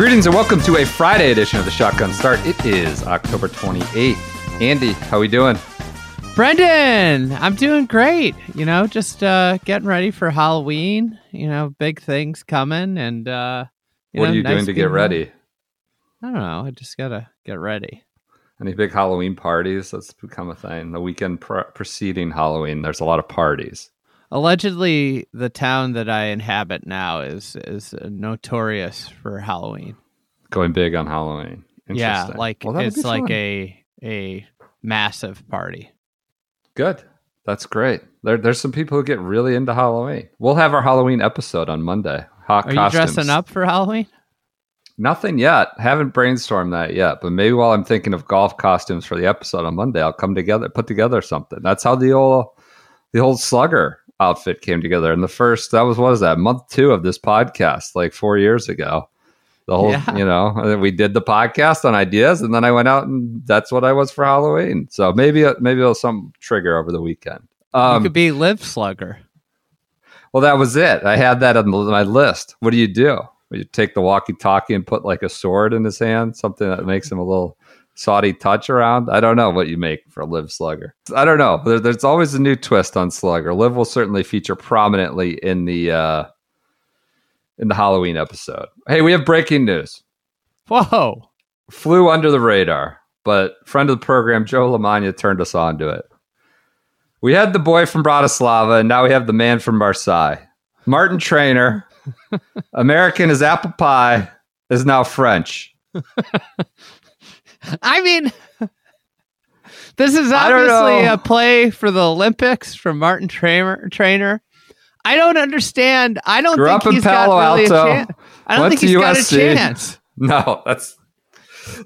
Greetings and welcome to a Friday edition of the Shotgun Start. It is October 28th. Andy, how are we doing? Brendan, I'm doing great. You know, just uh, getting ready for Halloween. You know, big things coming, and uh, you what know, are you nice doing to get ready? I don't know. I just gotta get ready. Any big Halloween parties? That's become a thing. The weekend pr- preceding Halloween, there's a lot of parties. Allegedly, the town that I inhabit now is is uh, notorious for Halloween. Going big on Halloween. Yeah, like Well, it's like fun. a a massive party. Good. That's great. There, there's some people who get really into Halloween. We'll have our Halloween episode on Monday. Hot Are you dressing up for Halloween? Nothing yet. Haven't brainstormed that yet. But maybe while I'm thinking of golf costumes for the episode on Monday, I'll come together, put together something. That's how the old the old slugger outfit came together. And the first that was what was that month two of this podcast, like four years ago. The whole, Yeah. you know, we did the podcast on ideas, and then I went out and that's what I was for Halloween. So maybe maybe it'll some trigger over the weekend. you Um, could be Liv Slugger. well, that was it. I had that on my list. What do you do? You take the walkie-talkie and put like a sword in his hand, something that makes him a little Saudi touch around. I don't know what you make for Liv Slugger. I don't know. There, there's always a new twist on Slugger. Liv will certainly feature prominently in the uh, in the Halloween episode. Hey, we have breaking news. Whoa! Flew under the radar, but friend of the program Joe Lamagna turned us on to it. We had the boy from Bratislava, and now we have the man from Marseille. Martin Trainer, American as apple pie, is now French. I mean, this is obviously a play for the Olympics from Martin Trainer. Trainer. I don't understand. I don't Grew think up in he's Palo got really Alto, a chance. I don't think he's got a USC. chance. No, that's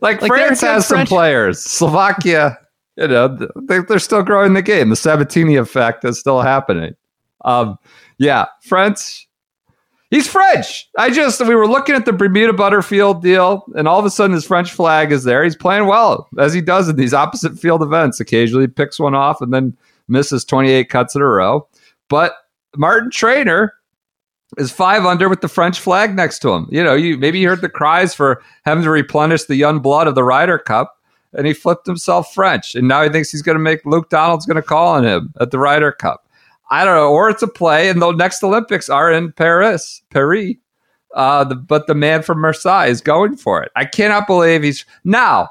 like, Like, France has some French- players. Slovakia, you know, they, they're still growing the game. The Sabbatini effect is still happening. Um, yeah, French. He's French. I just we were looking at the Bermuda Butterfield deal, and all of a sudden his French flag is there. He's playing well as he does in these opposite field events. Occasionally picks one off and then misses 28 cuts in a row. But Martin Trainer is five under with the French flag next to him. You know, you maybe you heard the cries for having to replenish the young blood of the Ryder Cup, and he flipped himself French, and now he thinks he's going to make Luke Donald's going to call on him at the Ryder Cup. I don't know, or it's a play, and the next Olympics are in Paris, Paris. Uh, the, but the man from Marseille is going for it. I cannot believe he's now.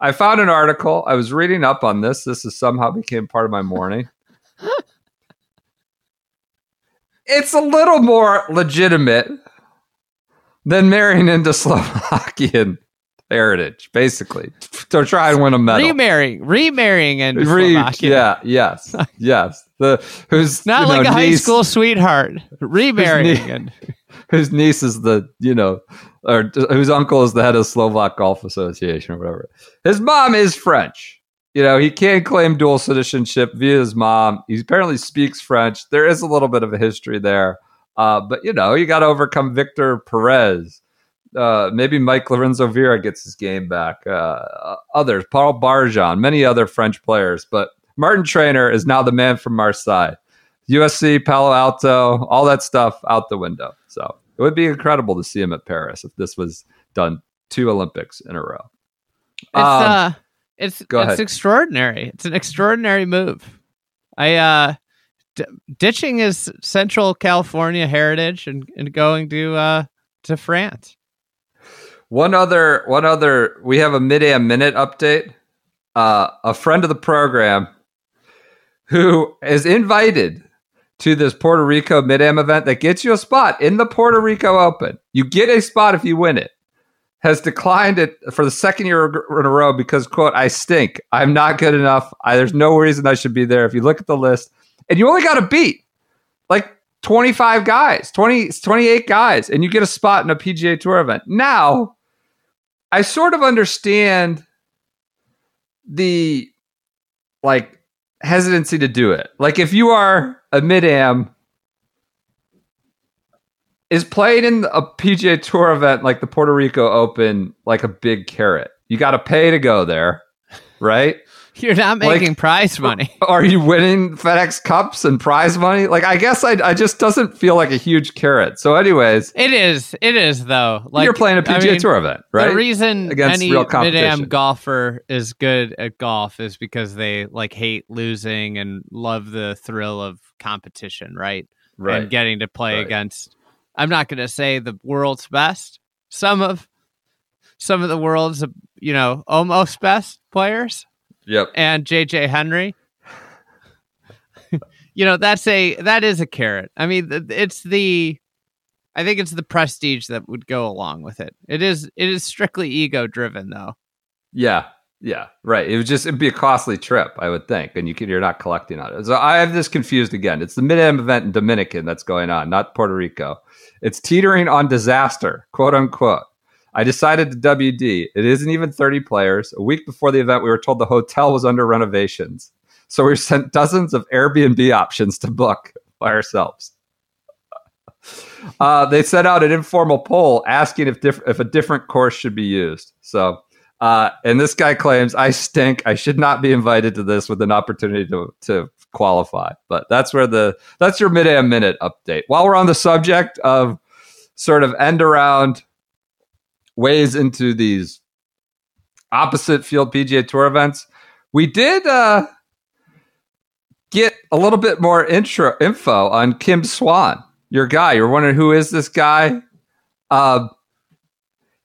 I found an article. I was reading up on this. This has somehow became part of my morning. it's a little more legitimate than marrying into Slovakian heritage, basically, to try and win a medal. Remarrying, remarrying, and Re- yeah, yes, yes. The who's Not like know, a high school sweetheart. Remarrying. knee- and whose niece is the you know, or whose uncle is the head of Slovak Golf Association or whatever. His mom is French. You know, he can't claim dual citizenship via his mom. He apparently speaks French. There is a little bit of a history there, uh, but you know, you got to overcome Victor Perez. Uh, maybe Mike Lorenzo Vera gets his game back. Uh, others, Paul Barjon, many other French players, but Martin Trainer is now the man from Marseille. USC, Palo Alto, all that stuff out the window. So it would be incredible to see him at Paris if this was done two Olympics in a row. It's Um, uh, it's it's ahead. extraordinary. It's an extraordinary move. I uh, d- ditching his Central California heritage and, and going to uh to France. One other, one other. We have a mid-am minute update. Uh, a friend of the program who is invited to this Puerto Rico mid-am event that gets you a spot in the Puerto Rico Open. You get a spot if you win it. Has declined it for the second year in a row because quote I stink. I'm not good enough. I, there's no reason I should be there. If you look at the list, and you only got to beat like 25 guys, 20, 28 guys, and you get a spot in a PGA Tour event. Now, I sort of understand the like hesitancy to do it. Like if you are a mid am, is playing in a PGA Tour event like the Puerto Rico Open like a big carrot? You got to pay to go there, right? You're not Like- making prize money. Are you winning FedEx Cups and prize money? Like I guess I, I just doesn't feel like a huge carrot. So, anyways, It is. It is though. Like you're playing a PGA mean, Tour event, right? The reason Against any real mid-am golfer is good at golf is because they like hate losing and love the thrill of competition, right? right. And getting to play Right. against. I'm not going to say the world's best. Some of some of the world's you know almost best players yep. and JJ Henry. you know, that's a that is a carrot. I mean, it's the I think it's the prestige that would go along with it. It is it is strictly ego driven though. Yeah. Yeah. Right. It would just it'd be a costly trip, I would think, and you can, you're not collecting on it. So I have this confused again. It's the mid am event in Dominican that's going on, not Puerto Rico. It's teetering on disaster, quote unquote. I decided to WD. It isn't even 30 players. A week before the event, we were told the hotel was under renovations. So we sent dozens of Airbnb options to book by ourselves. Uh, they sent out an informal poll asking if diff- if a different course should be used. So, uh, and this guy claims I stink. I should not be invited to this with an opportunity to to qualify. But that's where the that's your mid am minute update. While we're on the subject of sort of end around ways into these opposite field PGA Tour events, we did uh, get a little bit more intro info on Kim Swan, your guy. You're wondering who is this guy? Uh,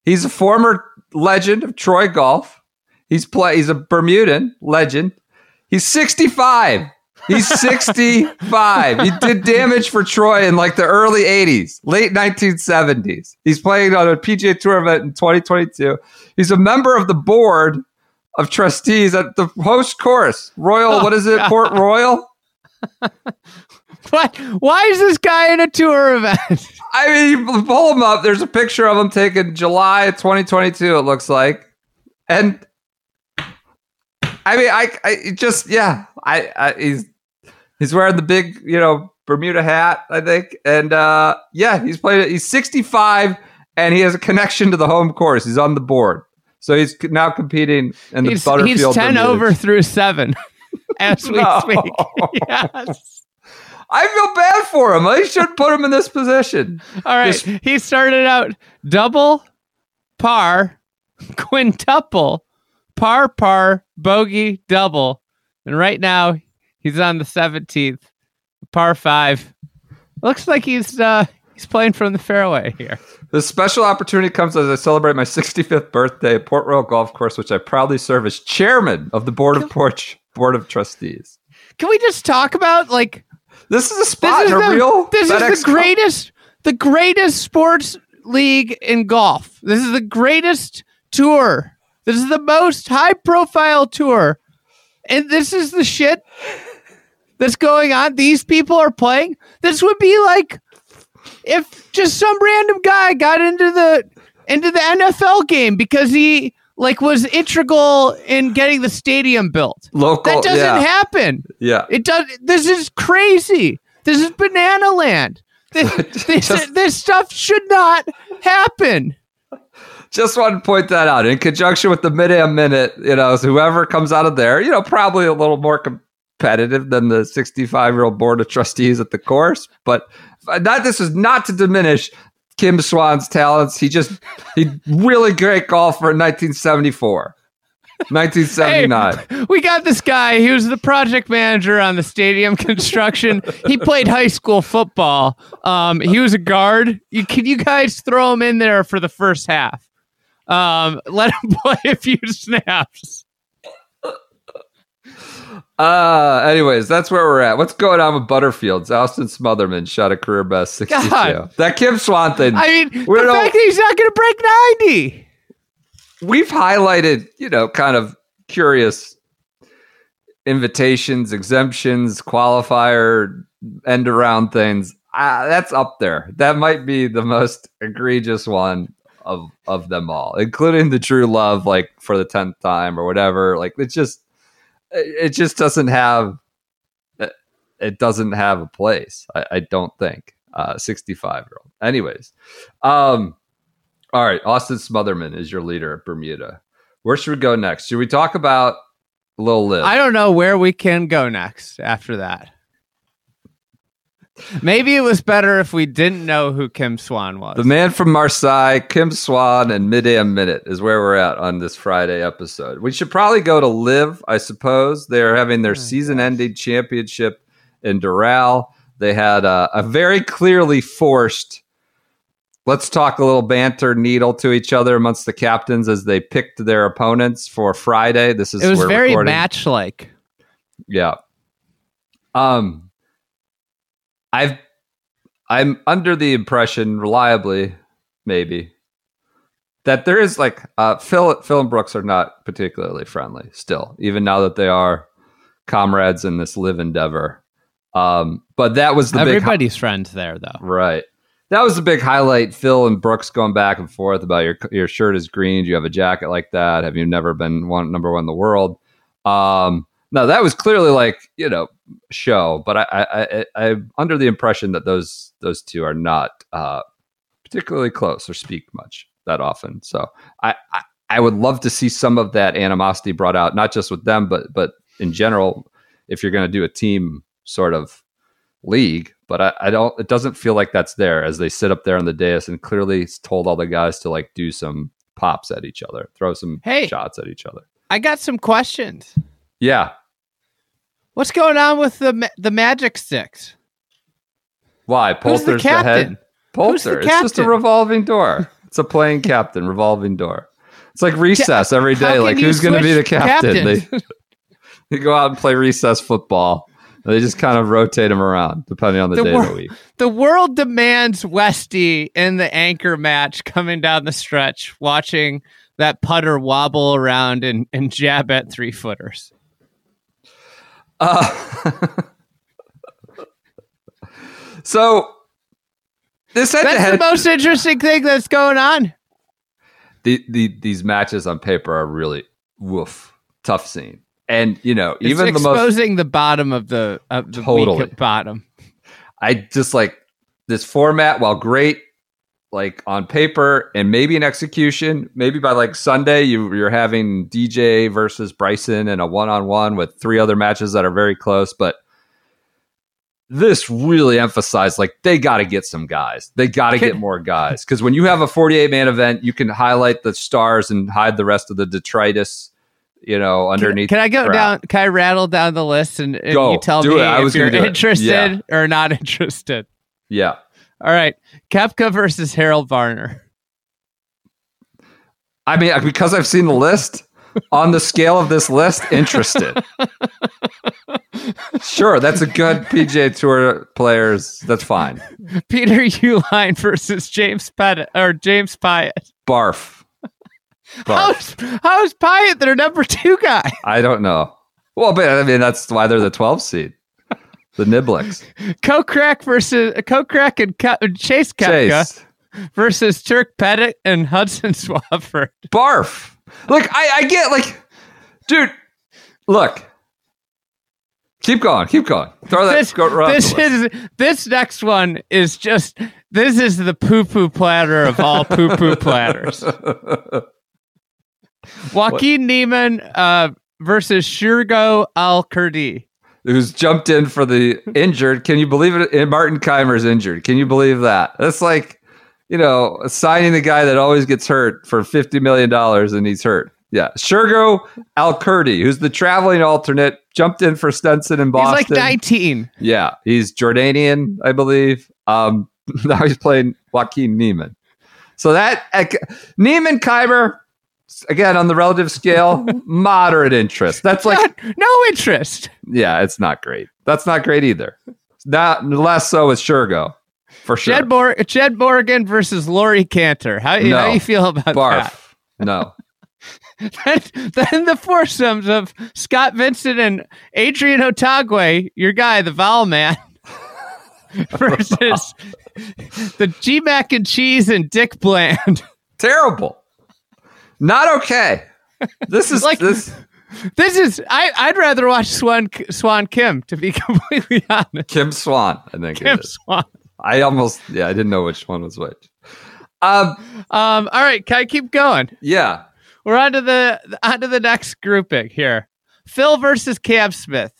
he's a former legend of Troy Golf. He's play. He's a Bermudan legend. He's 65. He's 65. he did damage for Troy in like the early 80s, late 1970s. He's playing on a PGA Tour event in 2022. He's a member of the board of trustees at the host course, Royal. Oh, what is it? Port Royal. What? Why is this guy in a tour event? I mean, you pull him up. There's a picture of him taken July 2022. It looks like, and I mean, I, I just yeah, I, I he's he's wearing the big you know Bermuda hat, I think, and uh yeah, he's played it. He's 65, and he has a connection to the home course. He's on the board, so he's now competing in the He's, Butterfield. he's ten Bermuda. over through seven as we No. speak. yes. I feel bad for him. I should put him in this position. All right. This- he started out double, par, quintuple, par, par, bogey, double. And right now he's on the 17th, par five. Looks like he's uh he's playing from the fairway here. This special opportunity comes as I celebrate my 65th birthday at Port Royal Golf Course, which I proudly serve as chairman of the board of Porch Board of Trustees. Can we just talk about like This is a this spot is a the, real. this FedEx is the greatest the greatest sports league in golf. This is the greatest tour. This is the most high profile tour. And this is the shit that's going on. These people are playing. This would be like if just some random guy got into the into the NFL game because he like was integral in getting the stadium built. local. That doesn't yeah, happen. yeah. It does. This is crazy. This is banana land. This, this, Just- this stuff should not happen. Just want to point that out in conjunction with the mid am minute. You know, so whoever comes out of there, you know, probably a little more competitive than the 65 year old board of trustees at the course. But that this is not to diminish Kim Swan's talents. He just he really great golfer in 1974, 1979. We got this guy. He was the project manager on the stadium construction. he played high school football. Um, he was a guard. You, can you guys throw him in there for the first half? Um, let him play a few snaps. Uh, anyways, that's where we're at. What's going on with Butterfields? Austin Smotherman shot a career best 62. God. That Kim Swan thing. I mean, the fact that he's not going to break ninety. we've highlighted, you know, kind of curious invitations, exemptions, qualifier, end around things. Uh, that's up there. That might be the most egregious one of of them all, including the true love, like for the tenth time or whatever. Like it's just, it just doesn't have, it- doesn't have a place. I, I don't think. Uh, sixty-five year old. Anyways, um, all right. Austin Smotherman is your leader at Bermuda. Where should we go next? Should we talk about Lil Liv? I don't know where we can go next after that. Maybe it was better if we didn't know who Kim Swan was. The man from Marseille, Kim Swan, and Midam Minute is where we're at on this Friday episode. We should probably go to Liv, I suppose. They're having their season ending championship in Doral. They had a, a very clearly forced, let's talk a little banter needle to each other amongst the captains as they picked their opponents for Friday. This is it was very match like. yeah. Um I've I'm under the impression reliably maybe that there is like uh Phil Phil and Brooks are not particularly friendly still even now that they are comrades in this Liv endeavor. Um but that was the big hi- Everybody's friends there, though. Right. That was the big highlight. Phil and Brooks going back and forth about your your shirt is green. Do you have a jacket like that? Have you never been one number one in the world? Um, no, that was clearly like you know show, but I I, I I'm under the impression that those those two are not uh, particularly close or speak much that often. So I, I I would love to see some of that animosity brought out, not just with them, but but in general. If you're going to do a team sort of league, but I, I don't. It doesn't feel like that's there as they sit up there on the dais and clearly told all the guys to like do some pops at each other, throw some Hey. shots at each other. I got some questions. Yeah. What's going on with the ma- the Majesticks? Why? Who's the Poulter's the, captain? head. Who's Poulter. the It's just a revolving door. It's a playing captain, revolving door. It's like recess every day. Like who's going to be the switch captain? They, they go out and play recess football. They just kind of rotate them around depending on the, The day wor- of the week. The world demands Westy in the anchor match coming down the stretch, watching that putter wobble around and, and jab at three footers. Uh, so this That's the most interesting thing that's going on. the, the, these matches on paper are really woof tough scene, and you know It's even the exposing the bottom of the of the Totally. bottom. I just like this format, while great, like on paper and maybe in execution, maybe by like Sunday, you, you're having DJ versus Bryson and a one on one with three other matches that are very close. But this really emphasized like they got to get some guys. They got to get more guys because when you have a 48 man event, you can highlight the stars and hide the rest of the detritus. You know, underneath. can I go down? Can I rattle down the list and, and you tell Do me it. If you're gonna do it. interested or not interested? Yeah. All right, Koepka versus Harold Varner. I mean, because I've seen the list on the scale of this list, interested. sure, that's a good PGA Tour players. That's fine. Peter Uihlein versus James Pettit or James Piot. Barf. Barf. How's how's Piot their number two guy? I don't know. Well, but I mean, that's why they're the 12 seed. The Niblicks. Kokrak versus Kokrak and Ke- Chase Koepka Chase. versus Turk Pettit and Hudson Swafford. Barf. Look, I, I get like, dude, look. Keep going. Keep going. Throw that. This, go, up this the list. is this next one is just this is the poo poo platter of all poo poo platters. Joaquin Niemann uh, versus Shergo Al Kurdi. Who's jumped in for the injured. Can you believe it? And Martin Kaymer's injured. Can you believe that? That's like, you know, signing the guy that always gets hurt for $50 million and he's hurt. Yeah. Shergo Al Kurdi, who's the traveling alternate, jumped in for Stenson in Boston. He's like 19. Yeah. He's Jordanian, I believe. Um, now he's playing Joaquin Niemann. So that, Niemann Kaymer, again, on the relative scale, moderate interest. That's like, Not- no interest. yeah, it's not great. That's not great either. Not less so with Shergo, for sure. Jed, Jed Morgan versus Laurie Canter. How, No. how you feel about that? No. then, then the foursomes of Scott Vincent and Adrian Otaegui, your guy, the vowel man, versus the G Mac and Cheese and Dick Bland. Terrible. Not okay. This is Like- this This is I, I'd rather watch Swan Swan Kim to be completely honest. Kim Swan. I think Kim it is. Swan. I almost yeah, I didn't know which one was which. Um, Um, all right, can I keep going? yeah. We're on to the on to the next grouping here. Phil versus Cam Smith.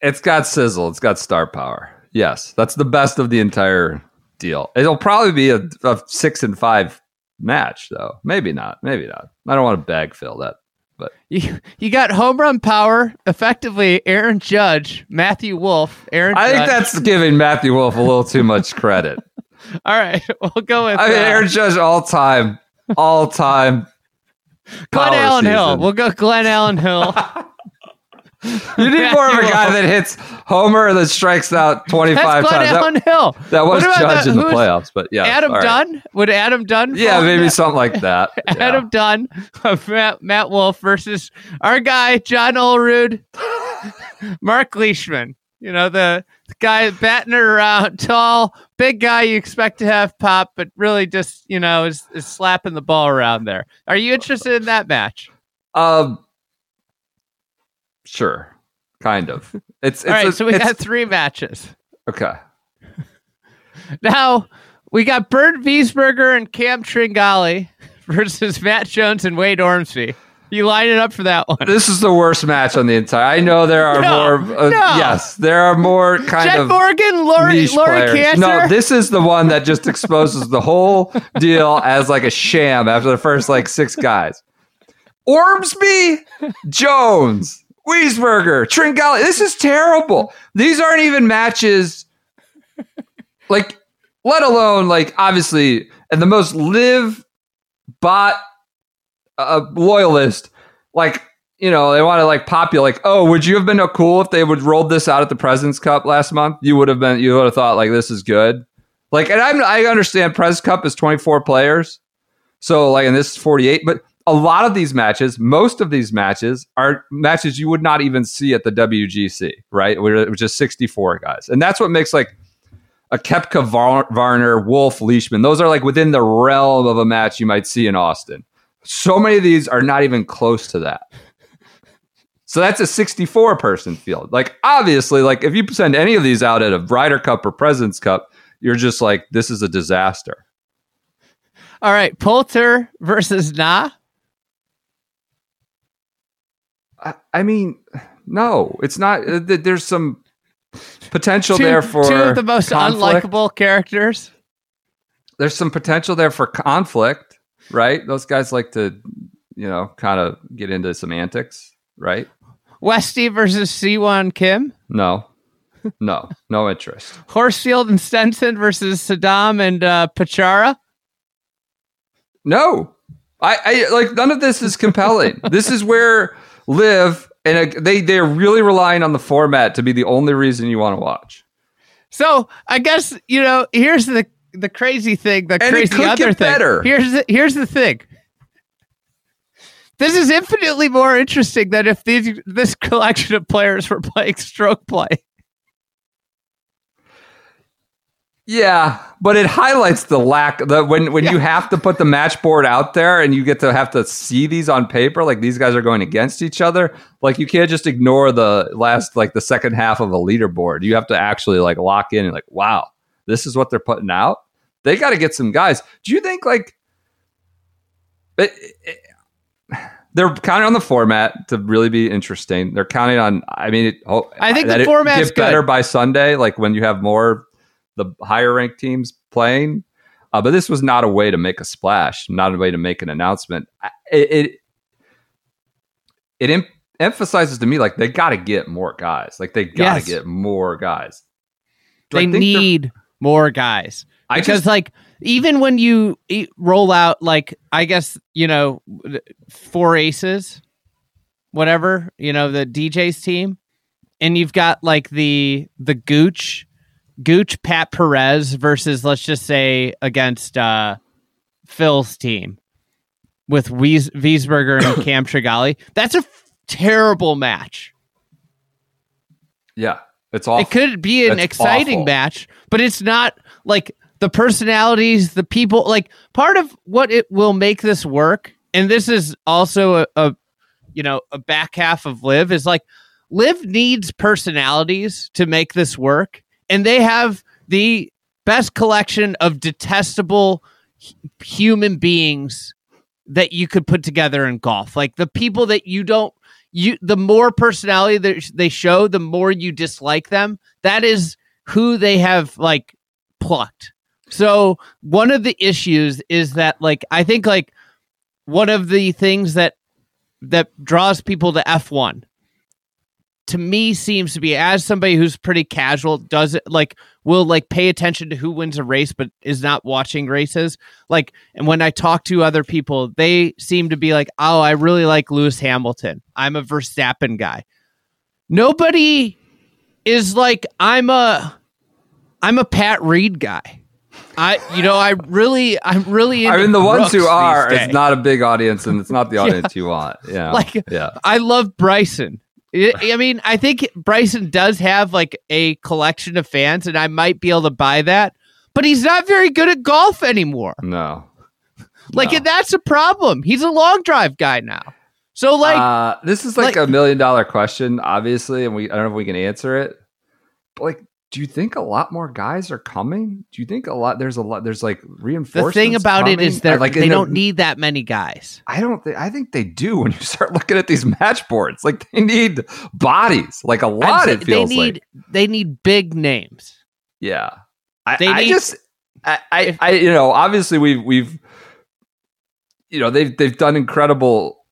It's got sizzle. It's got star power. Yes, that's the best of the entire deal. It'll probably be a, a six and five match, though. Maybe not. Maybe not. I don't want to bag Phil that. But you you got home run power, effectively Aaron Judge, Matthew Wolff, Aaron. I think that's giving Matthew Wolff a little too much credit. all right. We'll go with I mean, uh, Aaron Judge all time, all time. Glenn Allen Hill. We'll go Glenn Allen Hill. You need more of a guy that hits Homer that strikes out 25 That's five Glenn times. That, Hill. that was Judge in the who's- playoffs, but yeah, Adam right. Dunn? Would Adam Dunn? Yeah, maybe that? something like that. Yeah. Adam Dunn of Matt, Matt Wolff versus our guy John Olerud, Mark Leishman. You know the, the guy batting around, tall, big guy you expect to have pop, but really just you know is, is slapping the ball around there. Are you interested in that match? Um, sure, kind of. It's, it's All right, a- so we got three matches. okay. Now we got Bernd Wiesberger and Cam Tringali versus Matt Jones and Wade Ormsby. You line it up for that one. This is the worst match on the entire. I know there are No, more. Uh, no. Yes, there are more kind Chet of Morgan, Lori, niche Lori. Cancer. No, this is the one that just exposes the whole deal as like a sham after the first like six guys. Ormsby, Jones, Wiesberger, Tringali. This is terrible. These aren't even matches. Like, let alone like obviously, and the most Liv bot uh, loyalist, like you know, they want to like pop you like, oh, would you have been cool if they would rolled this out at the President's Cup last month? You would have been, you would have thought like this is good. Like, and I'm, I understand Pres Cup is 24 players, so like, and this is 48, but a lot of these matches, most of these matches are matches you would not even see at the WGC, right? Was just 64 guys, and that's what makes like a Kepka Var- Varner, Wolff, Leishman. Those are like within the realm of a match you might see in Austin. So many of these are not even close to that. So that's a 64 person field. Like obviously, like if you send any of these out at a Ryder Cup or President's Cup, you're just like, this is a disaster. All right, Poulter versus Na. I, I mean, no, it's not. uh, There's some potential Two, there for two of the most conflict. unlikable characters. There's some potential there for conflict, right? Those guys like to, you know, kind of get into semantics, right? Westy versus Sihwan Kim. No, no, no interest. Horsfield and Stenson versus Sadom and uh, Phachara. No, I, I like none of this is compelling. this is where Liv and they they're really relying on the format to be the only reason you want to watch. So I guess you know. Here's the the crazy thing. The And crazy other thing. better. Here's the, here's the thing. This is infinitely more interesting than if these this collection of players were playing stroke play. Yeah, but it highlights the lack the when when you have to put the match board out there and you get to have to see these on paper like these guys are going against each other like you can't just ignore the last like the second half of a leaderboard. You have to actually like lock in and like wow this is what they're putting out. They got to get some guys. Do you think like it, it- they're counting on the format to really be interesting. They're counting on i mean it, oh, I think the format get better by sunday like when you have more the higher ranked teams playing. Uh, but this was not a way to make a splash, not a way to make an announcement. It it, it em- emphasizes to me like they got to get more guys. Like they got to Yes. get more guys. Do They need more guys I because, just like, even when you roll out, like, I guess you know, four aces, whatever, you know, the DJ's team, and you've got like the the Gooch, Gooch Pat Perez versus let's just say against uh Phil's team. with Wies- Wiesberger and Cam Tringali. That's a f- terrible match. Yeah, it's awful. It could be an That's exciting awful. match, but it's not like the personalities, the people. Like part of what it will make this work, and this is also a, a you know a back half of Liv is like Liv needs personalities to make this work, and they have the best collection of detestable human beings that you could put together in golf. Like the people that you don't you the more personality that they show, the more you dislike them. That is who they have like plucked. So one of the issues is that like I think like one of the things that that draws people to F1 to me seems to be as somebody who's pretty casual does it like will like pay attention to who wins a race but is not watching races. Like and when i talk to other people they seem to be like oh i really like lewis hamilton. I'm a verstappen guy. Nobody is like i'm a i'm a pat reed guy. I you know i really i'm really I mean, the ones who are, it's not a big audience, and it's not the audience you want. Yeah, Like- yeah, I love Bryson. I I mean, I think Bryson does have like a collection of fans, and I might be able to buy that. But he's not very good at golf anymore. no, Like No. and that's a problem. He's a long drive guy now. So like, uh, this is like, like- a million dollar question, obviously, and we I don't know if we can answer it. But like, do you think a lot more guys are coming? Do you think a lot? There's a lot. There's like reinforcements? the thing about it coming? is that like they don't need that many guys. I don't think. I think they do when you start looking at these match boards. Like they need bodies. Like a lot. saying It feels they need like. they need big names. Yeah. I, They I need- just I, I, I you know, obviously we've we've you know, they've they've done incredible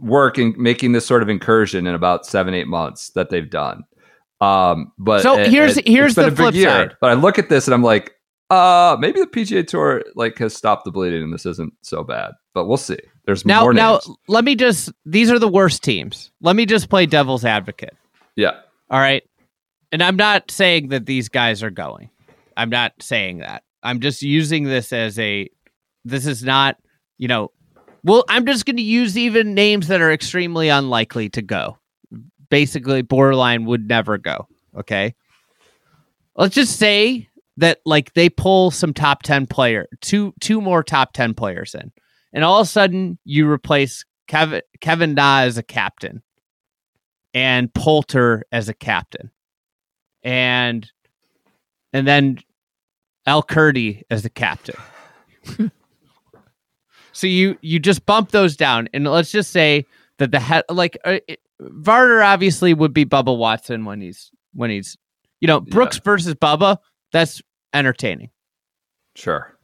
work in making this sort of incursion in about seven, eight months that they've done. Um but So it- here's- it- here's the flip year. side. But I look at this and I'm like, uh maybe the PGA tour like has stopped the bleeding and this isn't so bad. But we'll see. There's Now more now names. let me just these are the worst teams. Let me just play devil's advocate. Yeah. All right. And I'm not saying that these guys are going. I'm not saying that. I'm just using this as a this is not, you know, well, I'm just going to use even names that are extremely unlikely to go. Basically, borderline would never go. Okay. Let's just say that like they pull some top 10 player, two two more top 10 players in. And all of a sudden you replace Kevin Kevin Na as a captain and Poulter as a captain. And and then Al Kurdi as the captain. so you you just bump those down and let's just say that the head like uh, it, Varner obviously would be Bubba Watson when he's when he's you know Brooks versus Bubba that's entertaining. Sure.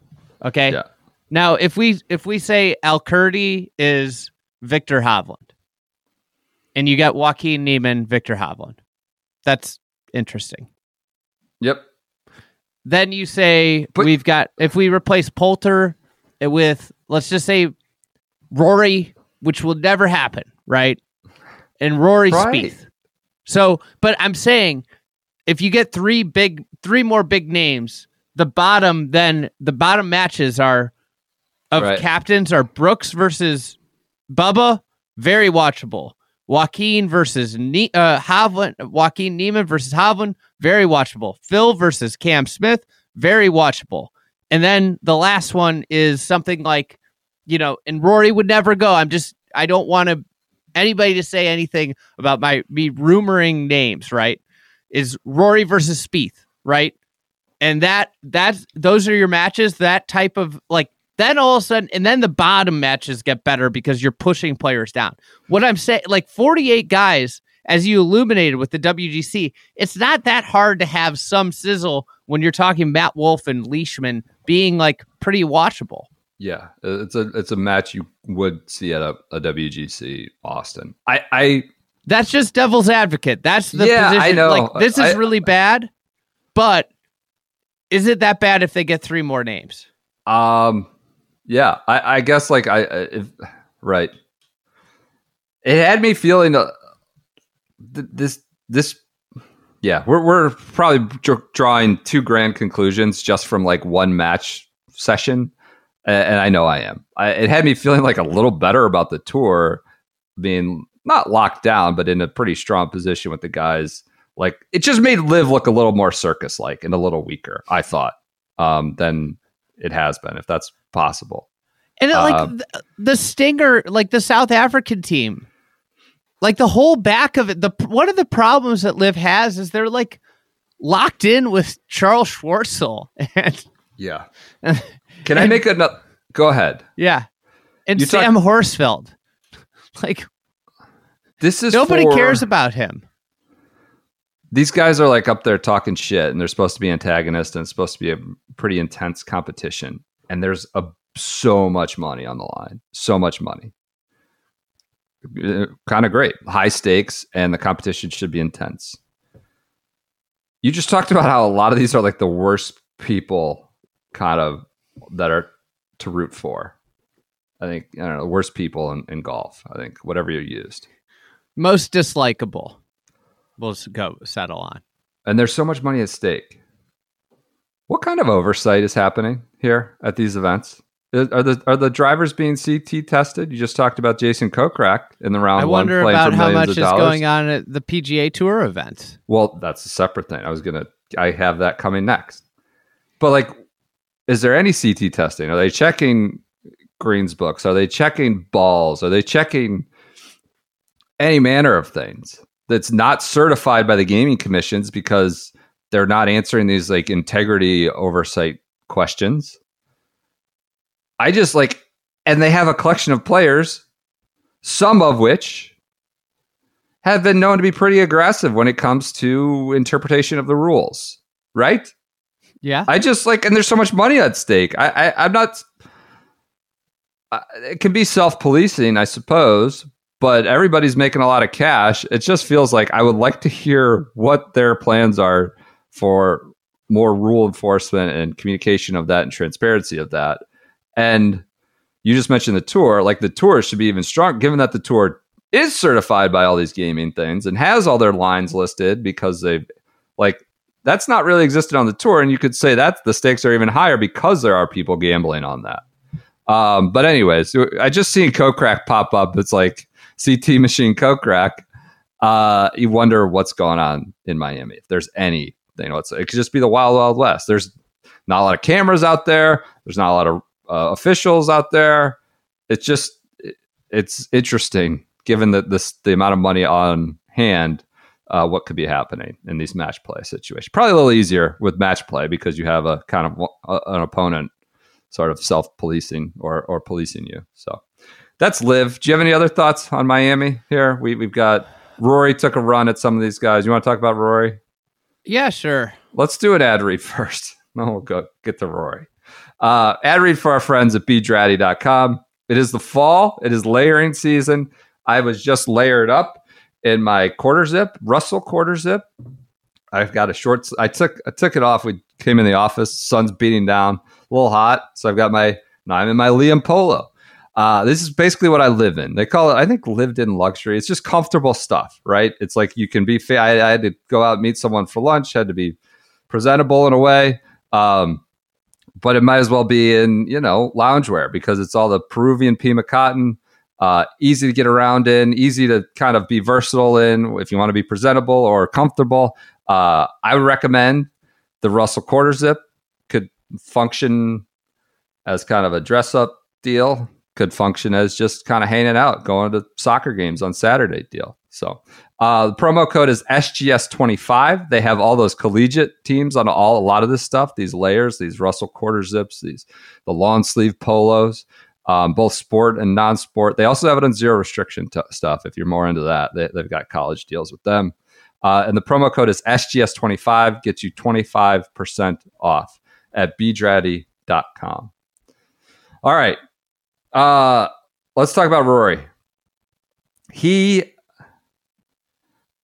Okay. Yeah. Now, if we if we say Al Kurdi is Viktor Hovland, and you got Joaquin Niemann, Viktor Hovland, that's interesting. Yep. Then you say But- we've got if we replace Poulter with let's just say Rory, which will never happen, right? And Rory Right. Spieth. So, but I'm saying if you get three big, three more big names, the bottom then the bottom matches are of Right. captains are Brooks versus Bubba, very watchable. Joaquin versus ne- uh, Hovland, Joaquin Niemann versus Hovland, very watchable. Phil versus Cam Smith, very watchable. And then the last one is something like, you know, and Rory would never go. I'm just, I don't want to anybody to say anything about my me rumoring names. Right? Is Rory versus Spieth, right? And that that's those are your matches. That type of like then all of a sudden, and then the bottom matches get better because you're pushing players down. What I'm saying, like 48 guys, as you illuminated with the WGC, it's not that hard to have some sizzle when you're talking Matt Wolff and Leishman being like pretty watchable. Yeah, it's a it's a match you would see at a, a WGC Austin. I I That's just devil's advocate. That's the Yeah, I position. know. Like this is I- really bad, but is it that bad if they get three more names? um yeah I I guess like I I- if, right. It had me feeling uh, th- this this yeah we're we're probably dr- drawing two grand conclusions just from like one match session and, and I know I am. I, it had me feeling like a little better about the tour being not locked down, but in a pretty strong position with the guys. Like it just made Liv look a little more circus like and a little weaker. I thought um, than it has been, if that's possible. And it, like Um, the, the stinger, like the South African team, like the whole back of it. The one of the problems that Liv has is they're like locked in with Charl Schwartzel, and Yeah. Can I make another? Go ahead. yeah, and You talk- Sam Horsfield. Like This is nobody for- cares about him. these guys are like up there talking shit and they're supposed to be antagonists and it's supposed to be a pretty intense competition and there's a so much money on the line so much money uh, kind of great high stakes and the competition should be intense you just talked about how a lot of these are like the worst people kind of that are to root for i think i don't know worst people in, in golf i think whatever you used Most dislikable. We'll go settle on. and there's so much money at stake. What kind of oversight is happening here at these events? Are the are the drivers being CT tested? You just talked about Jason Kokrak in the round I wonder playing about how much is dollars. going on at the PGA Tour events. Well, that's a separate thing. I was gonna I have that coming next. But like, is there any CT testing? Are they checking greens books? Are they checking balls? Are they checking any manner of things that's not certified by the gaming commissions because they're not answering these like integrity oversight questions? I just like, and they have a collection of players, some of which have been known to be pretty aggressive when it comes to interpretation of the rules, right? Yeah. I just like, and there's so much money at stake. I, I I'm not. I- It can be self policing, I suppose, but everybody's making a lot of cash. It just feels like I would like to hear what their plans are for more rule enforcement and communication of that and transparency of that. And you just mentioned the tour. Like the tour should be even stronger, given that the tour is certified by all these gaming things and has all their lines listed because they've like that's not really existed on the tour. And you could say that the stakes are even higher because there are people gambling on that. Um, but anyways, I just seen Kokrak pop up. It's like CT machine Kokrak. Uh, you wonder what's going on in Miami. If there's any, you know, it could just be the wild, wild west. There's not a lot of cameras out there. There's not a lot of uh, officials out there. It's just, it- it's interesting given that this, the amount of money on hand, uh, what could be happening in these match play situations. Probably a little easier with match play because you have a kind of uh, an opponent sort of self policing or, or policing you. So that's Liv. Do you have any other thoughts on Miami here? We, we've got Rory took a run at some of these guys. You want to talk about Rory? Yeah, sure. Let's do an ad read first. Then we'll go get to Rory. Uh, ad read for our friends at bdraddy.com. It is the fall. It is layering season. I was just layered up in my quarter zip, Russell quarter zip. I've got a short. I took I took it off. We came in the office. Sun's beating down, a little hot. So I've got my. Now I'm in my Liam Polo. Uh, this is basically what I live in. They call it. I think lived in luxury. It's just comfortable stuff, right? It's like you can be. I, I had to go out meet someone for lunch. Had to be presentable in a way. Um, but it might as well be in you know loungewear because it's all the Peruvian Pima cotton. Uh, easy to get around in, easy to kind of be versatile in if you want to be presentable or comfortable. Uh, I would recommend the Russell quarter zip. Could function as kind of a dress up deal. Could function as just kind of hanging out, going to soccer games on Saturday deal. So uh, the promo code is SGS25. They have all those collegiate teams on all a lot of this stuff. These layers, these Russell quarter zips, these the long sleeve polos, um, both sport and non-sport. They also have it on zero restriction t- stuff. If you're more into that, they, they've got college deals with them. Uh, and the promo code is SGS25, gets you 25% off at bdraddy.com. All right. Uh, let's talk about Rory. He,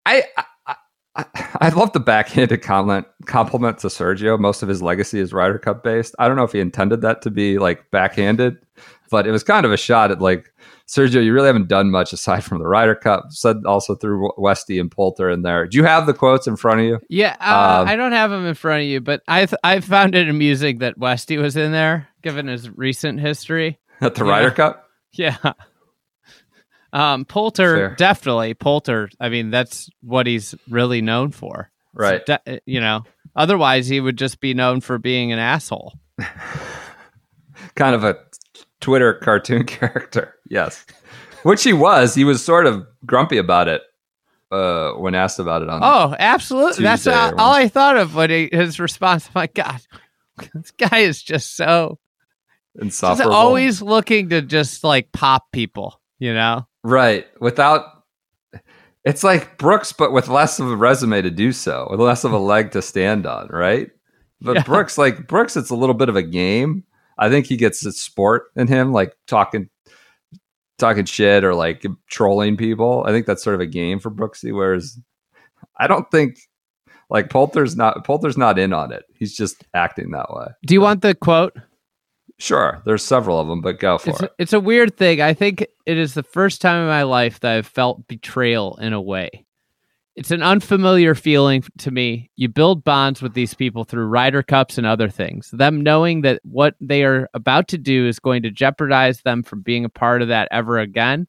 I, I, I, I love the backhanded compliment, compliment to Sergio. Most of his legacy is Ryder Cup based. I don't know if he intended that to be like backhanded. But it was kind of a shot at like Sergio. You really haven't done much aside from the Ryder Cup. Said also through Westy and Poulter in there. Do you have the quotes in front of you? Yeah, uh, Um, I don't have them in front of you, but I th- I found it amusing that Westy was in there, given his recent history. At the Yeah. Ryder Cup? Yeah. Um, Poulter Fair. definitely Poulter. I mean, that's what he's really known for. Right. So de- you know, otherwise he would just be known for being an asshole. kind of a Twitter cartoon character. Yes. Which he was. He was sort of grumpy about it uh, when asked about it on Oh, absolutely. That's all, all I thought of when he, his response. I'm like, God, this guy is just so just insufferable. always looking to just like pop people. You know? right. Without it's like Brooks, but with less of a resume to do so, with less of a leg to stand on, right? But Yeah. Brooks, like Brooks, it's a little bit of a game. I think he gets the sport in him, like talking talking shit or like trolling people. I think that's sort of a game for Brooksy. Whereas I don't think like Poulter's not Poulter's not in on it. He's just acting that way. Do you want the quote? Sure, there's several of them, but go for It's it. it's a weird thing. I think it is the first time in my life that I've felt betrayal in a way. It's an unfamiliar feeling to me. You build bonds with these people through Ryder Cups and other things. Them knowing that what they are about to do is going to jeopardize them from being a part of that ever again.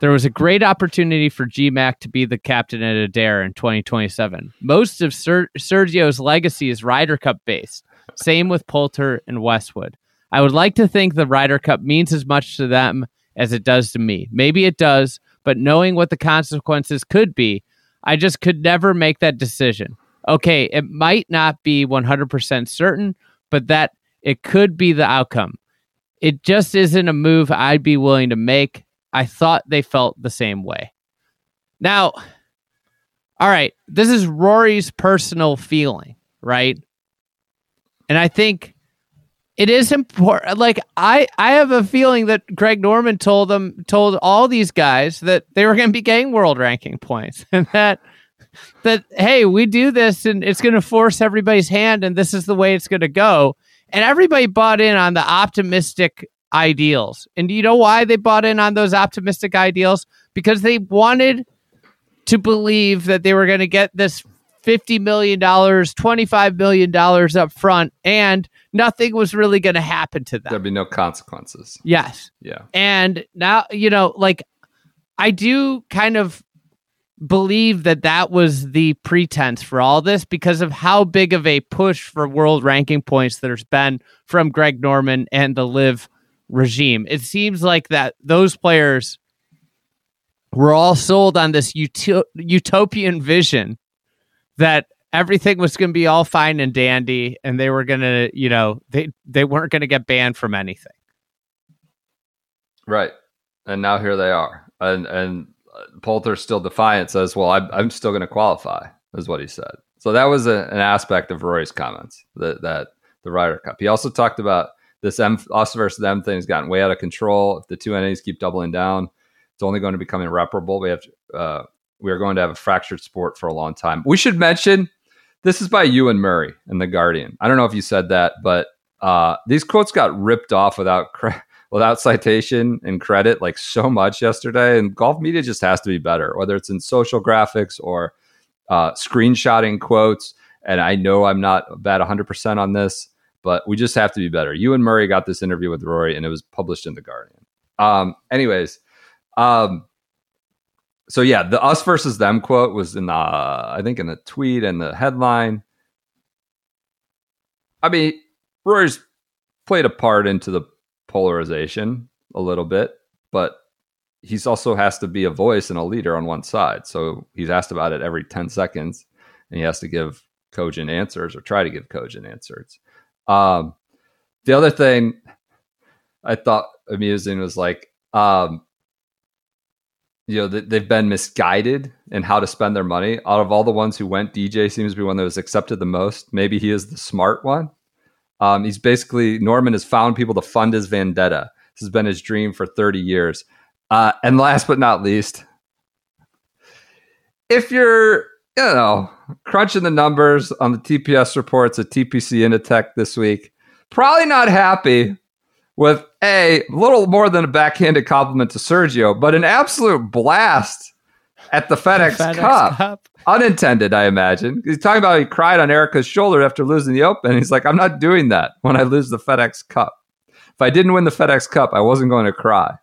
There was a great opportunity for GMAC to be the captain at Adare in 2027. Most of Ser- Sergio's legacy is Ryder Cup based. Same with Poulter and Westwood. I would like to think the Ryder Cup means as much to them as it does to me. Maybe it does, but knowing what the consequences could be, I just could never make that decision. Okay, it might not be 100% certain, but that it could be the outcome. It just isn't a move I'd be willing to make. I thought they felt the same way. Now, all right, this is Rory's personal feeling, right? And I think it is important. Like I, I have a feeling that Greg Norman told them, told all these guys that they were going to be getting world ranking points, and that that hey, we do this, and it's going to force everybody's hand, and this is the way it's going to go. And everybody bought in on the optimistic ideals. And do you know why they bought in on those optimistic ideals? Because they wanted to believe that they were going to get this $50 million, $25 million up front, and nothing was really going to happen to them. There'd be no consequences. Yes. Yeah. And now, you know, like I do kind of believe that that was the pretense for all this because of how big of a push for world ranking points there's been from Greg Norman and the LIV regime. It seems like that those players were all sold on this uto- utopian vision that everything was going to be all fine and dandy and they were going to, you know, they they weren't going to get banned from anything. Right. And now here they are. And and uh, Poulter's still defiant, says, Well, I'm, I'm still going to qualify, is what he said. So that was a, an aspect of Rory's comments that, that the Ryder Cup. He also talked about this M, us versus them thing has gotten way out of control. If the two entities keep doubling down, it's only going to become irreparable. We have to, uh, we are going to have a fractured sport for a long time. We should mention this is by Ewan Murray in the Guardian. I don't know if you said that, but uh, these quotes got ripped off without cre- without citation and credit like so much yesterday. And golf media just has to be better, whether it's in social graphics or uh, screenshotting quotes. And I know I'm not about 100% on this, but we just have to be better. Ewan Murray got this interview with Rory, and it was published in the Guardian. Um, anyways, um, so yeah, the us versus them quote was in the I think in the tweet and the headline. I mean, Rory's played a part into the polarization a little bit, but he's also has to be a voice and a leader on one side. So he's asked about it every 10 seconds and he has to give cogent answers or try to give cogent answers. Um, the other thing I thought amusing was like, um, you know, they've been misguided in how to spend their money. Out of all the ones who went, DJ seems to be one that was accepted the most. Maybe he is the smart one. Um, he's basically Norman has found people to fund his vendetta. This has been his dream for 30 years. Uh, and last but not least, if you're, you know, crunching the numbers on the TPS reports at TPC Inditech this week, probably not happy with a little more than a backhanded compliment to Sergio, but an absolute blast at the FedEx, FedEx Cup. Cup. Unintended, I imagine. He's talking about he cried on Erica's shoulder after losing the Open. He's like, I'm not doing that when I lose the FedEx Cup. If I didn't win the FedEx Cup, I wasn't going to cry.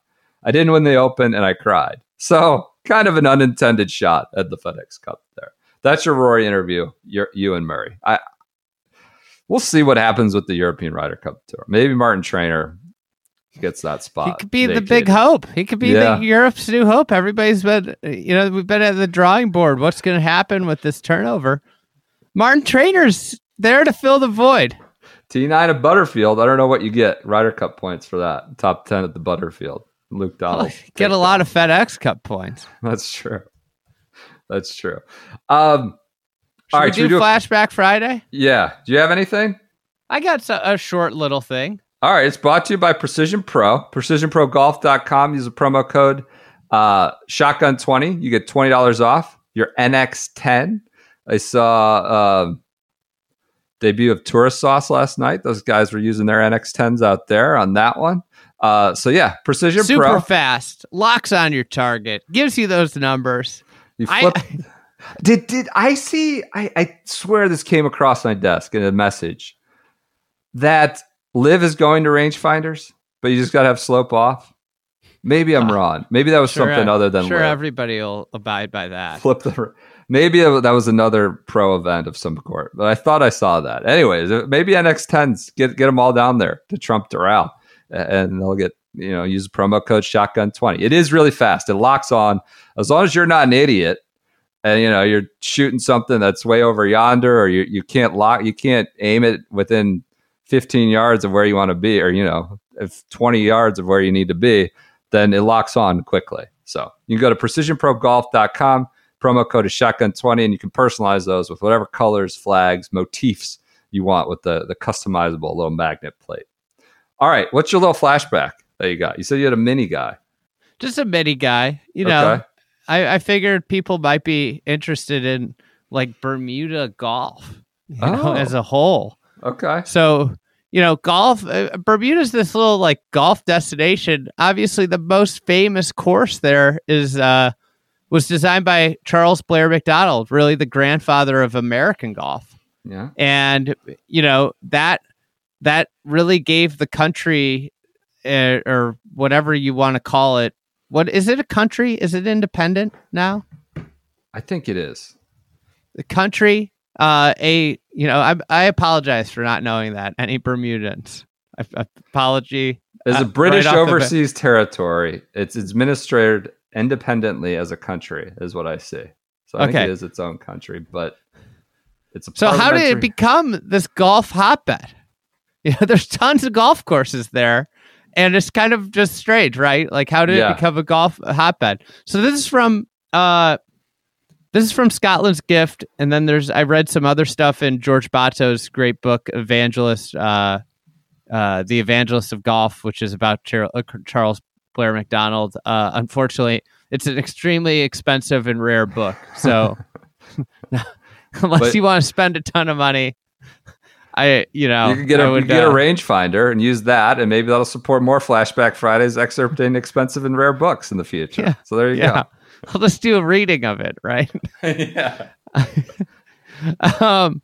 I didn't win the Open and I cried. So, kind of an unintended shot at the FedEx Cup there. That's your Rory interview, your, Ewan Murray. I, we'll see what happens with the European Ryder Cup Tour. Maybe Martin Trainer gets that spot. He could be the big hope. He could be Yeah. the Europe's new hope. Everybody's been, you know, we've been at the drawing board. What's going to happen with this turnover? Martin Trainer's there to fill the void. T9 at Butterfield. I don't know what you get. Ryder Cup points for that. Top 10 at the Butterfield. Luke Donald. Get a lot of FedEx Cup points. That's true. That's true. Um, Should all right, we should we do do a- Flashback Friday? yeah. Do you have anything? I got a short little thing. All right. It's brought to you by Precision Pro. PrecisionProGolf.com. Use the promo code uh, Shotgun20. You get $20 off your NX10. I saw um debut of Tourist Sauce last night. Those guys were using their NX10s out there on that one. Uh, so, yeah, Precision Pro. Super Pro. fast, locks on your target, gives you those numbers. You I- flip. did did I see? I, I swear this came across my desk in a message that LIV is going to rangefinders, but you just got to have slope off. Maybe I'm wrong. Maybe that was something other than sure LIV. everybody will abide by that. flip the. Maybe that was another pro event of some sort, but I thought I saw that. Anyways, uh, maybe NX10s get get them all down there to Trump Doral, and they'll get you know use the promo code Shotgun twenty. It is really fast. It locks on as long as you're not an idiot, and you know you're shooting something that's way over yonder, or you you can't lock, you can't aim it within 15 yards of where you want to be, or you know if 20 yards of where you need to be, then it locks on quickly. So you can go to precisionprogolf.com. Promo code is shotgun20, and you can personalize those with whatever colors, flags, motifs you want with the, the customizable little magnet plate. All right, what's your little flashback that you got? You said you had a mini guy. Just a mini guy, you know. Okay. I, I figured people might be interested in like Bermuda golf, you know, Oh. as a whole. Okay. So, you know, golf, uh, Bermuda's this little like golf destination. Obviously, the most famous course there is, uh, was designed by Charles Blair Macdonald, really the grandfather of American golf. Yeah. And, you know, that, that really gave the country uh, or whatever you want to call it. What is it a country? Is it independent now? I think it is. the country uh a you know i i apologize for not knowing that. Any bermudans? I, apology It's Uh, a British right overseas territory. It's administered independently as a country, is what I see. So I think it is its own country, but it's a so how did it become this golf hotbed? You know there's tons of golf courses there and it's kind of just strange right? Like how did Yeah. it become a golf hotbed? So this is from uh this is from Scotland's Gift, and then there's I read some other stuff in George Bahto's great book, Evangelist, uh, uh, the Evangelist of Golf, which is about Char- uh, Charles Blair Macdonald. Uh, unfortunately, it's an extremely expensive and rare book, so unless But- you want to spend a ton of money, I you know you could get a, you would, could get a uh, rangefinder and use that, and maybe that'll support more Flashback Fridays excerpting expensive and rare books in the future. Yeah. So there you yeah. I'll just do a reading of it, right? yeah. um,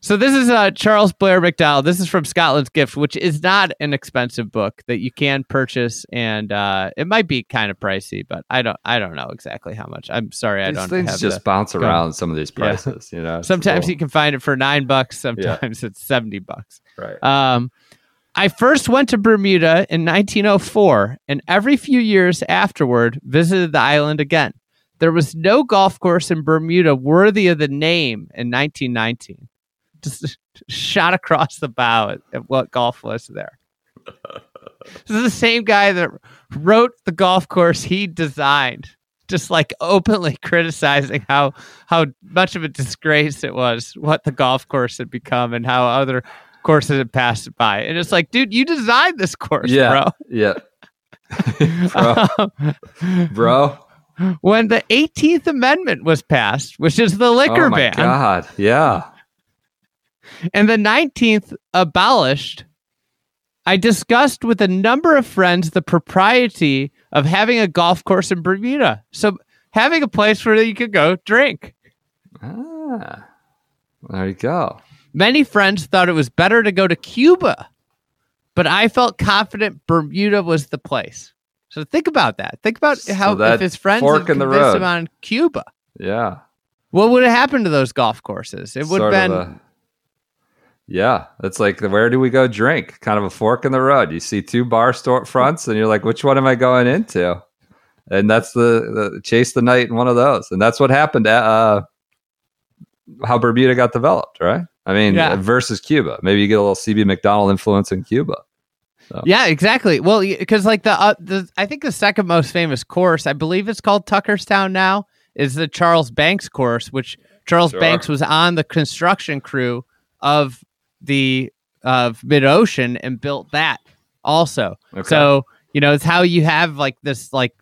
so this is uh, Charles Blair Macdonald. This is from Scotland's Gift, which is not an expensive book that you can purchase, and uh, it might be kind of pricey, but I don't I don't know exactly how much. I'm sorry, I don't things have just the- bounce go. around some of these Yeah. prices, you know. Sometimes a you can find it for nine bucks. Sometimes it's seventy bucks. right. Um, I first went to Bermuda in 1904, and every few years afterward visited the island again. There was no golf course in Bermuda worthy of the name in 1919. Just shot across the bow at, at what golf was there. this is the same guy that wrote the golf course he designed, just like openly criticizing how how much of a disgrace it was what the golf course had become and how other courses had passed by. And it's like, dude, you designed this course, yeah. Yeah. bro. Um, bro. Bro. When the 18th Amendment was passed, which is the liquor oh my ban, God. Yeah. and the 19th abolished, I discussed with a number of friends the propriety of having a golf course in Bermuda. So having a place where you could go drink. Ah, there you go. Many friends thought it was better to go to Cuba, but I felt confident Bermuda was the place. So think about that. Think about So how if his friends fork had in the road. him on Cuba. Yeah. What would have happened to those golf courses? It would Sort have been a- yeah, it's like where do we go drink? Kind of a fork in the road. You see two bar store fronts, and you're like, which one am I going into? And that's the, the chase the night in one of those, and that's what happened. At, uh, how Bermuda got developed, right? I mean, Yeah. versus Cuba. Maybe you get a little CB Macdonald influence in Cuba. Yeah, exactly. Well, because like the uh, the I think the second most famous course, I believe it's called Tucker's Town now, is the Charles Banks course, which Charles Sure. Banks was on the construction crew of the of Mid Ocean and built that also. Okay. So you know, it's how you have like this like,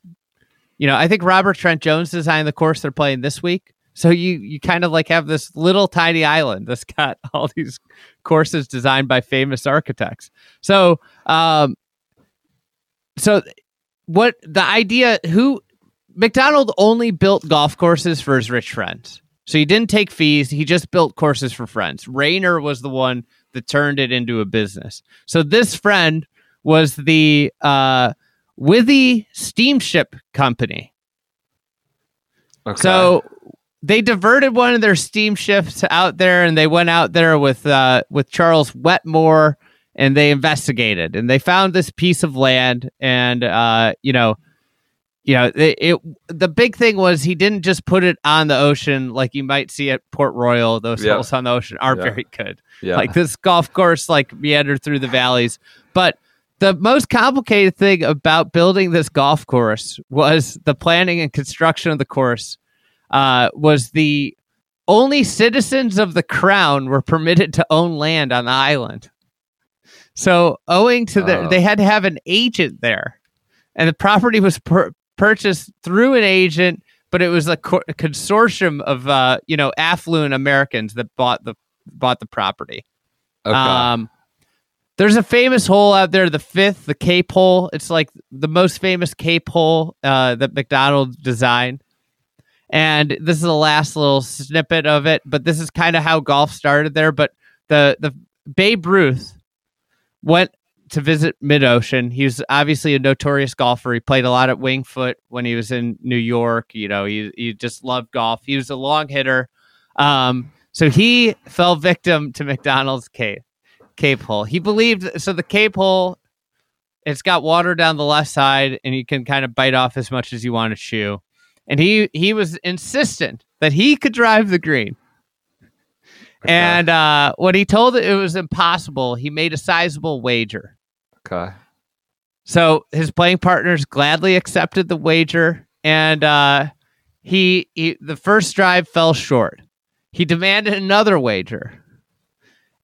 you know, I think Robert Trent Jones designed the course they're playing this week. So you you kind of like have this little tiny island that's got all these courses designed by famous architects. So um, so what the idea? Who Macdonald only built golf courses for his rich friends. So he didn't take fees. He just built courses for friends. Raynor was the one that turned it into a business. So this friend was the uh, Withy Steamship Company. Okay. So they diverted one of their steamships out there, and they went out there with uh, with Charles Wetmore, and they investigated, and they found this piece of land, and uh, you know, you know, it, it. The big thing was he didn't just put it on the ocean like you might see at Port Royal. Those Yeah. hills on the ocean aren't Yeah. very good yeah, like this golf course like meandered through the valleys but the most complicated thing about building this golf course was the planning and construction of the course uh, was the only citizens of the crown were permitted to own land on the island so owing to the Oh. they had to have an agent there and the property was pur- purchased through an agent but it was a, co- a consortium of uh, you know affluent americans that bought the bought the property okay. um, there's a famous hole out there, the fifth, the Cape hole. It's like the most famous Cape hole uh, that Macdonald designed. And this is the last little snippet of it, but this is kind of how golf started there. But the the Babe Ruth went to visit Mid Ocean. He was obviously a notorious golfer. He played a lot at Wingfoot when he was in New York. You know, he he just loved golf. He was a long hitter. Um, so he fell victim to Macdonald's Cape Cape hole. He believed so the Cape hole it's got water down the left side and you can kind of bite off as much as you want to chew. And he he was insistent that he could drive the green. And uh, when he told it it was impossible, he made a sizable wager. okay. So his playing partners gladly accepted the wager, and uh, he, he the first drive fell short. He demanded another wager,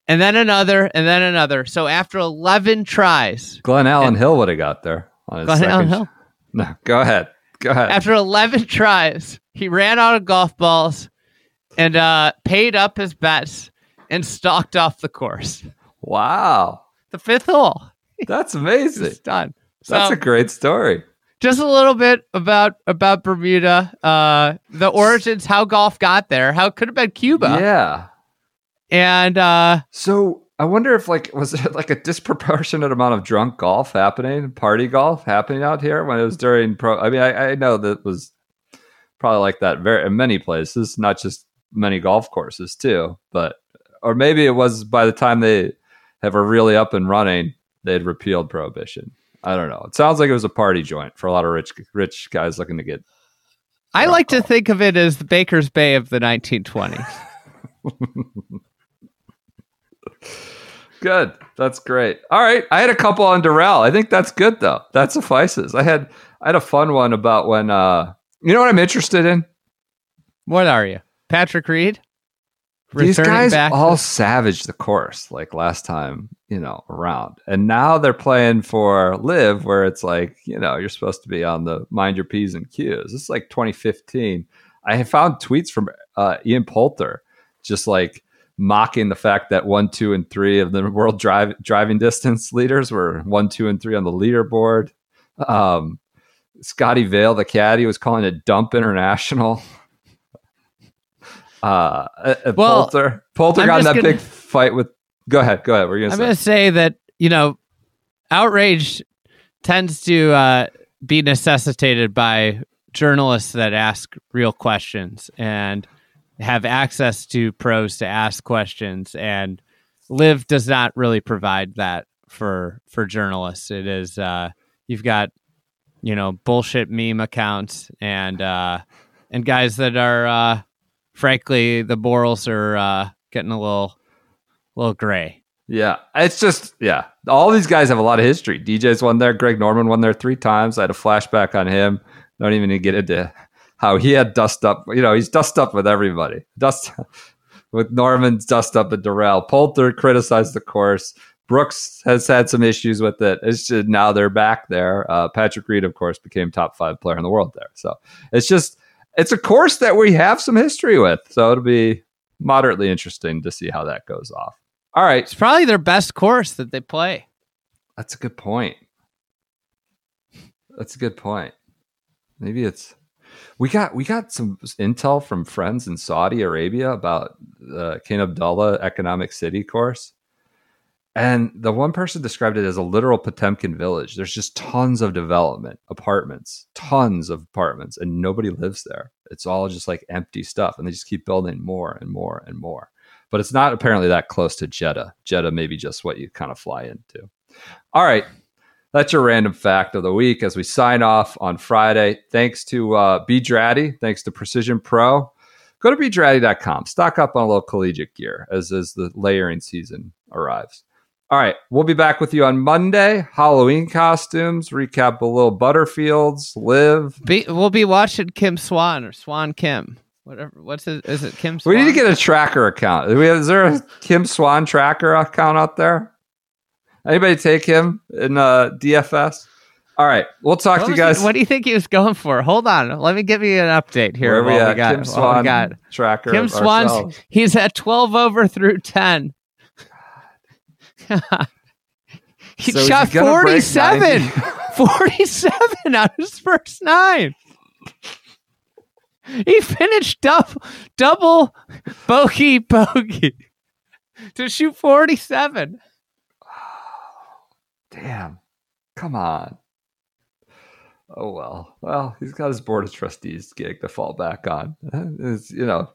and then another, and then another. So after eleven tries, Glenallen Hill would have got there on his Glenn second Allen Hill. No, go ahead. Go ahead. after eleven tries, he ran out of golf balls and uh, paid up his bets and stalked off the course. wow, The fifth hole, that's amazing. done. That's So- a great story. just a little bit about about Bermuda, uh, the origins, how golf got there, how it could have been Cuba, Yeah. and uh, So I wonder if like was it like a disproportionate amount of drunk golf happening, party golf happening out here when it was during pro. I mean, I, I know that was probably like that very in many places, not just many golf courses too, but or maybe it was by the time they have were really up and running, they'd repealed prohibition. I don't know. It sounds like it was a party joint for a lot of rich rich guys looking to get. I like to think of it as the Baker's Bay of the 1920s. Good. That's great. All right. I had a couple on Doral. I think that's good though. That suffices. I had I had a fun one about when uh you know what I'm interested in? what are you, Patrick Reed? These guys back to- all savaged the course like last time, you know, around. And now they're playing for LIV where it's like, you know, you're supposed to be on the mind your P's and Q's. Is like 2015. I have found tweets from uh, Ian Poulter just like mocking the fact that one, two, and three of the world drive, driving distance leaders were one, two, and three on the leaderboard. Um, Scotty Vale, the caddy, was calling it dump international. Uh, uh, Well, Poulter, Poulter I'm got in that gonna- big fight with. Go ahead, go ahead. We're gonna I'm going to say that, you know, outrage tends to uh, be necessitated by journalists that ask real questions and have access to pros to ask questions. And LIV does not really provide that for for journalists. It is uh, you've got you know bullshit meme accounts and uh, and guys that are uh, frankly the morals are uh, getting a little little gray. Yeah, it's just yeah. All these guys have a lot of history. DJ's won there. Greg Norman won there three times. I had a flashback on him. Don't even get into how he had dust up. You know, he's dust up with everybody. Dust with Norman's dust up at Doral. Poulter criticized the course. Brooks has had some issues with it. It's just now they're back there. Uh, Patrick Reed, of course, became top five player in the world there. So it's just it's a course that we have some history with. So it'll be moderately interesting to see how that goes off. All right, It's probably their best course that they play. that's a good point. That's a good point. Maybe it's we got we got some intel from friends in Saudi Arabia about the King Abdullah Economic City course. And the one person described it as a literal Potemkin village. There's just tons of development, apartments, tons of apartments, and nobody lives there. It's all just like empty stuff, and they just keep building more and more and more. But it's not apparently that close to Jeddah. Jeddah may be just what you kind of fly into. All right, that's your random fact of the week as we sign off on Friday. Thanks to uh. Thanks to Precision Pro. Go to bdraddy.com. Stock up on a little collegiate gear as, as the layering season arrives. All right, we'll be back with you on Monday. Halloween costumes, recap a little Butterfields, live. Be, we'll be watching Kim Swan or Swan Kim. Whatever. What's it? Is it Kim Swan? We need to get a tracker account. Do we have- Is there a Kim Swan tracker account out there? Anybody take him in uh, DFS? All right, we'll talk What to you guys. he- what do you think he was going for? Hold on. Let me give you an update here. Where we at? got, Kim Swan we got. tracker. Kim Swan's ourselves. he's at 12 over through 10. he So shot he gonna 47. 47 out of his first nine. He finished double, double bogey bogey to shoot 47. Damn. Come on. Oh well. Well, he's got his board of trustees gig to fall back on. It's, you know,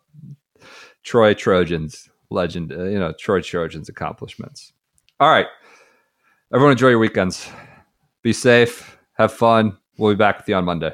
Troy Trojans legend. Uh, you know, Troy Trojans accomplishments. All right, everyone, enjoy your weekends. Be safe. Have fun. We'll be back with you on Monday.